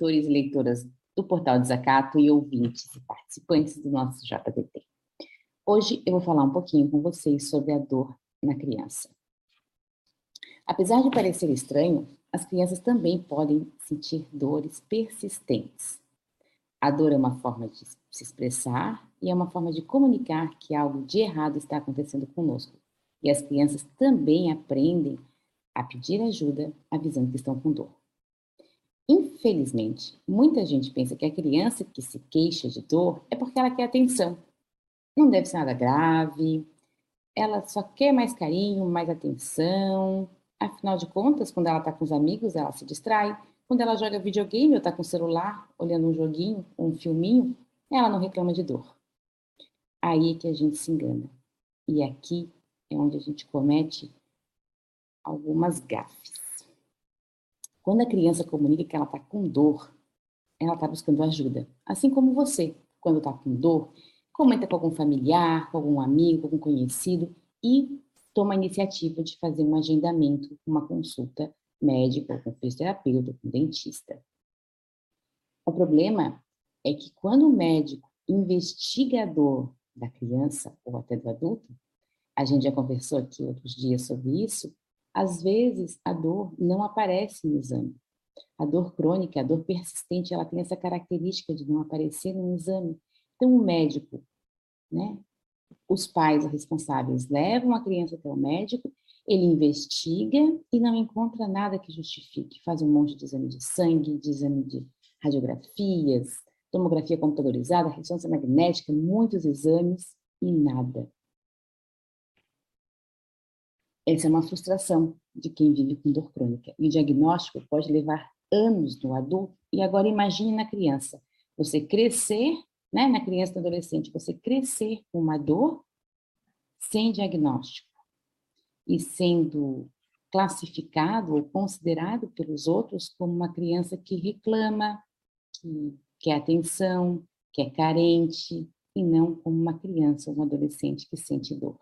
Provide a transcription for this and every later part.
leitores e leitoras do Portal Desacato e ouvintes e participantes do nosso JDT. Hoje eu vou falar um pouquinho com vocês sobre a dor na criança. Apesar de parecer estranho, as crianças também podem sentir dores persistentes. A dor é uma forma de se expressar e é uma forma de comunicar que algo de errado está acontecendo conosco. E as crianças também aprendem a pedir ajuda avisando que estão com dor. Infelizmente, muita gente pensa que a criança que se queixa de dor é porque ela quer atenção. Não deve ser nada grave, ela só quer mais carinho, mais atenção. Afinal de contas, quando ela está com os amigos, ela se distrai. Quando ela joga videogame ou está com o celular, olhando um joguinho, um filminho, ela não reclama de dor. Aí é que a gente se engana. E aqui é onde a gente comete algumas gafes. Quando a criança comunica que ela está com dor, ela está buscando ajuda. Assim como você, quando está com dor, comenta com algum familiar, com algum amigo, com algum conhecido e toma a iniciativa de fazer um agendamento, uma consulta médica, com fisioterapeuta, com dentista. O problema é que quando o médico investiga a dor da criança ou até do adulto, a gente já conversou aqui outros dias sobre isso, às vezes, a dor não aparece no exame. A dor crônica, a dor persistente, ela tem essa característica de não aparecer no exame. Então, o médico, né, os pais responsáveis levam a criança até o médico, ele investiga e não encontra nada que justifique. Faz um monte de exame de sangue, de exame de radiografias, tomografia computadorizada, ressonância magnética, muitos exames e nada. Essa é uma frustração de quem vive com dor crônica. E o diagnóstico pode levar anos no adulto. E agora imagine na criança. Você crescer, né, na criança e no adolescente, você crescer com uma dor sem diagnóstico e sendo classificado ou considerado pelos outros como uma criança que reclama, que quer atenção, que é carente, e não como uma criança ou um adolescente que sente dor.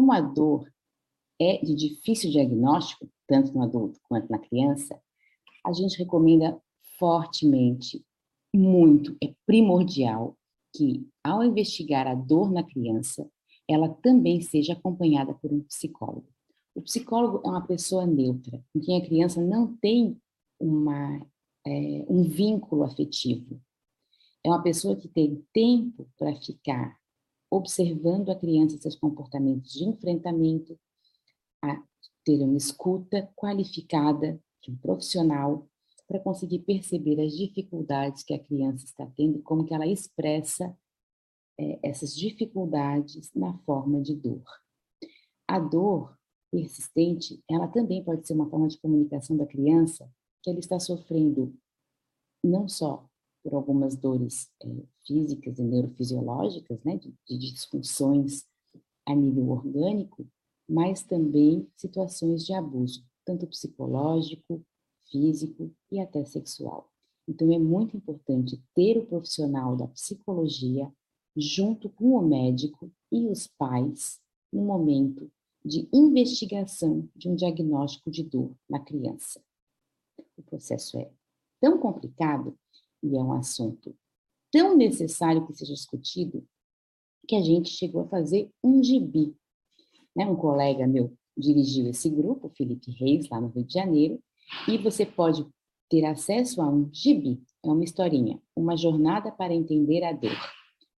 Como a dor é de difícil diagnóstico, tanto no adulto quanto na criança, a gente recomenda fortemente, muito, é primordial que, ao investigar a dor na criança, ela também seja acompanhada por um psicólogo. O psicólogo é uma pessoa neutra, com quem a criança não tem uma, é, um vínculo afetivo. É uma pessoa que tem tempo para ficar observando a criança seus comportamentos de enfrentamento, a ter uma escuta qualificada de um profissional para conseguir perceber as dificuldades que a criança está tendo e como que ela expressa é, essas dificuldades na forma de dor. A dor persistente, ela também pode ser uma forma de comunicação da criança que ela está sofrendo não só por algumas dores é, físicas e neurofisiológicas, né, de, de disfunções a nível orgânico, mas também situações de abuso, tanto psicológico, físico e até sexual. Então, é muito importante ter o profissional da psicologia junto com o médico e os pais no momento de investigação de um diagnóstico de dor na criança. O processo é tão complicado e é um assunto tão necessário que seja discutido, que a gente chegou a fazer um gibi. Né? Um colega meu dirigiu esse grupo, Felipe Reis, lá no Rio de Janeiro, e você pode ter acesso a um gibi, é uma historinha, uma jornada para entender a dor.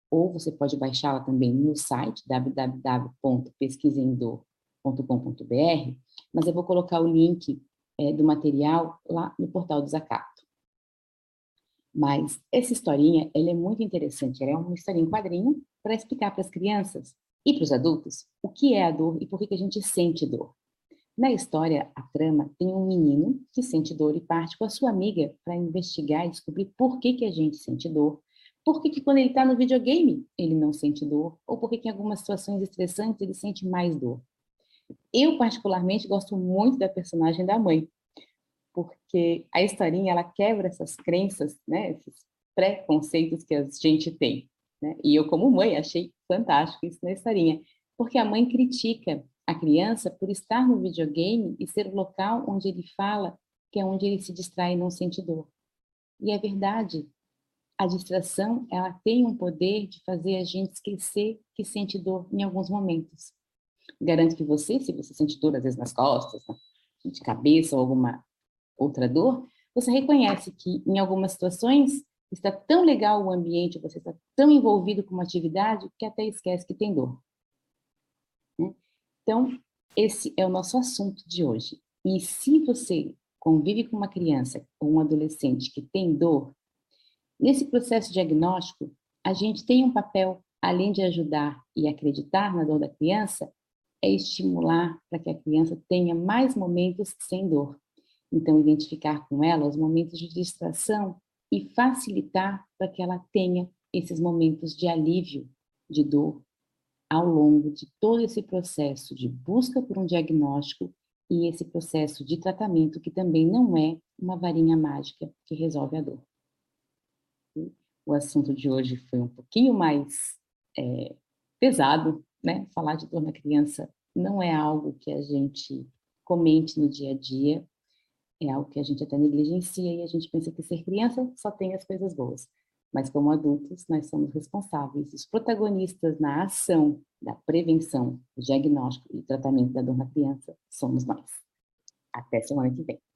Ou você pode baixá-la também no site www.pesquisendor.com.br, mas eu vou colocar o link é, do material lá no portal do Zacato. Mas essa historinha, ela é muito interessante, ela é uma historinha em quadrinho para explicar para as crianças e para os adultos o que é a dor e por que, que a gente sente dor. Na história, a trama tem um menino que sente dor e parte com a sua amiga para investigar e descobrir por que, que a gente sente dor, por que, que quando ele está no videogame ele não sente dor, ou por que, que em algumas situações estressantes ele sente mais dor. Eu, particularmente, gosto muito da personagem da mãe, porque a historinha ela quebra essas crenças, né, esses preconceitos que a gente tem. Né? E eu, como mãe, achei fantástico isso na historinha, porque a mãe critica a criança por estar no videogame e ser o local onde ele fala que é onde ele se distrai e não sente dor. E é verdade, a distração ela tem um poder de fazer a gente esquecer que sente dor em alguns momentos. Garanto que você, se você sente dor às vezes nas costas, de cabeça ou alguma outra dor, você reconhece que em algumas situações está tão legal o ambiente, você está tão envolvido com uma atividade que até esquece que tem dor. Né? Então, esse é o nosso assunto de hoje. E se você convive com uma criança ou um adolescente que tem dor, nesse processo diagnóstico, a gente tem um papel, além de ajudar e acreditar na dor da criança, é estimular para que a criança tenha mais momentos sem dor. Então, identificar com ela os momentos de distração e facilitar para que ela tenha esses momentos de alívio de dor ao longo de todo esse processo de busca por um diagnóstico e esse processo de tratamento que também não é uma varinha mágica que resolve a dor. O assunto de hoje foi um pouquinho mais é, pesado, né? Falar de dor na criança não é algo que a gente comente no dia a dia, é algo que a gente até negligencia e a gente pensa que ser criança só tem as coisas boas. Mas como adultos, nós somos responsáveis, os protagonistas na ação da prevenção, diagnóstico e tratamento da dor na criança somos nós. Até semana que vem.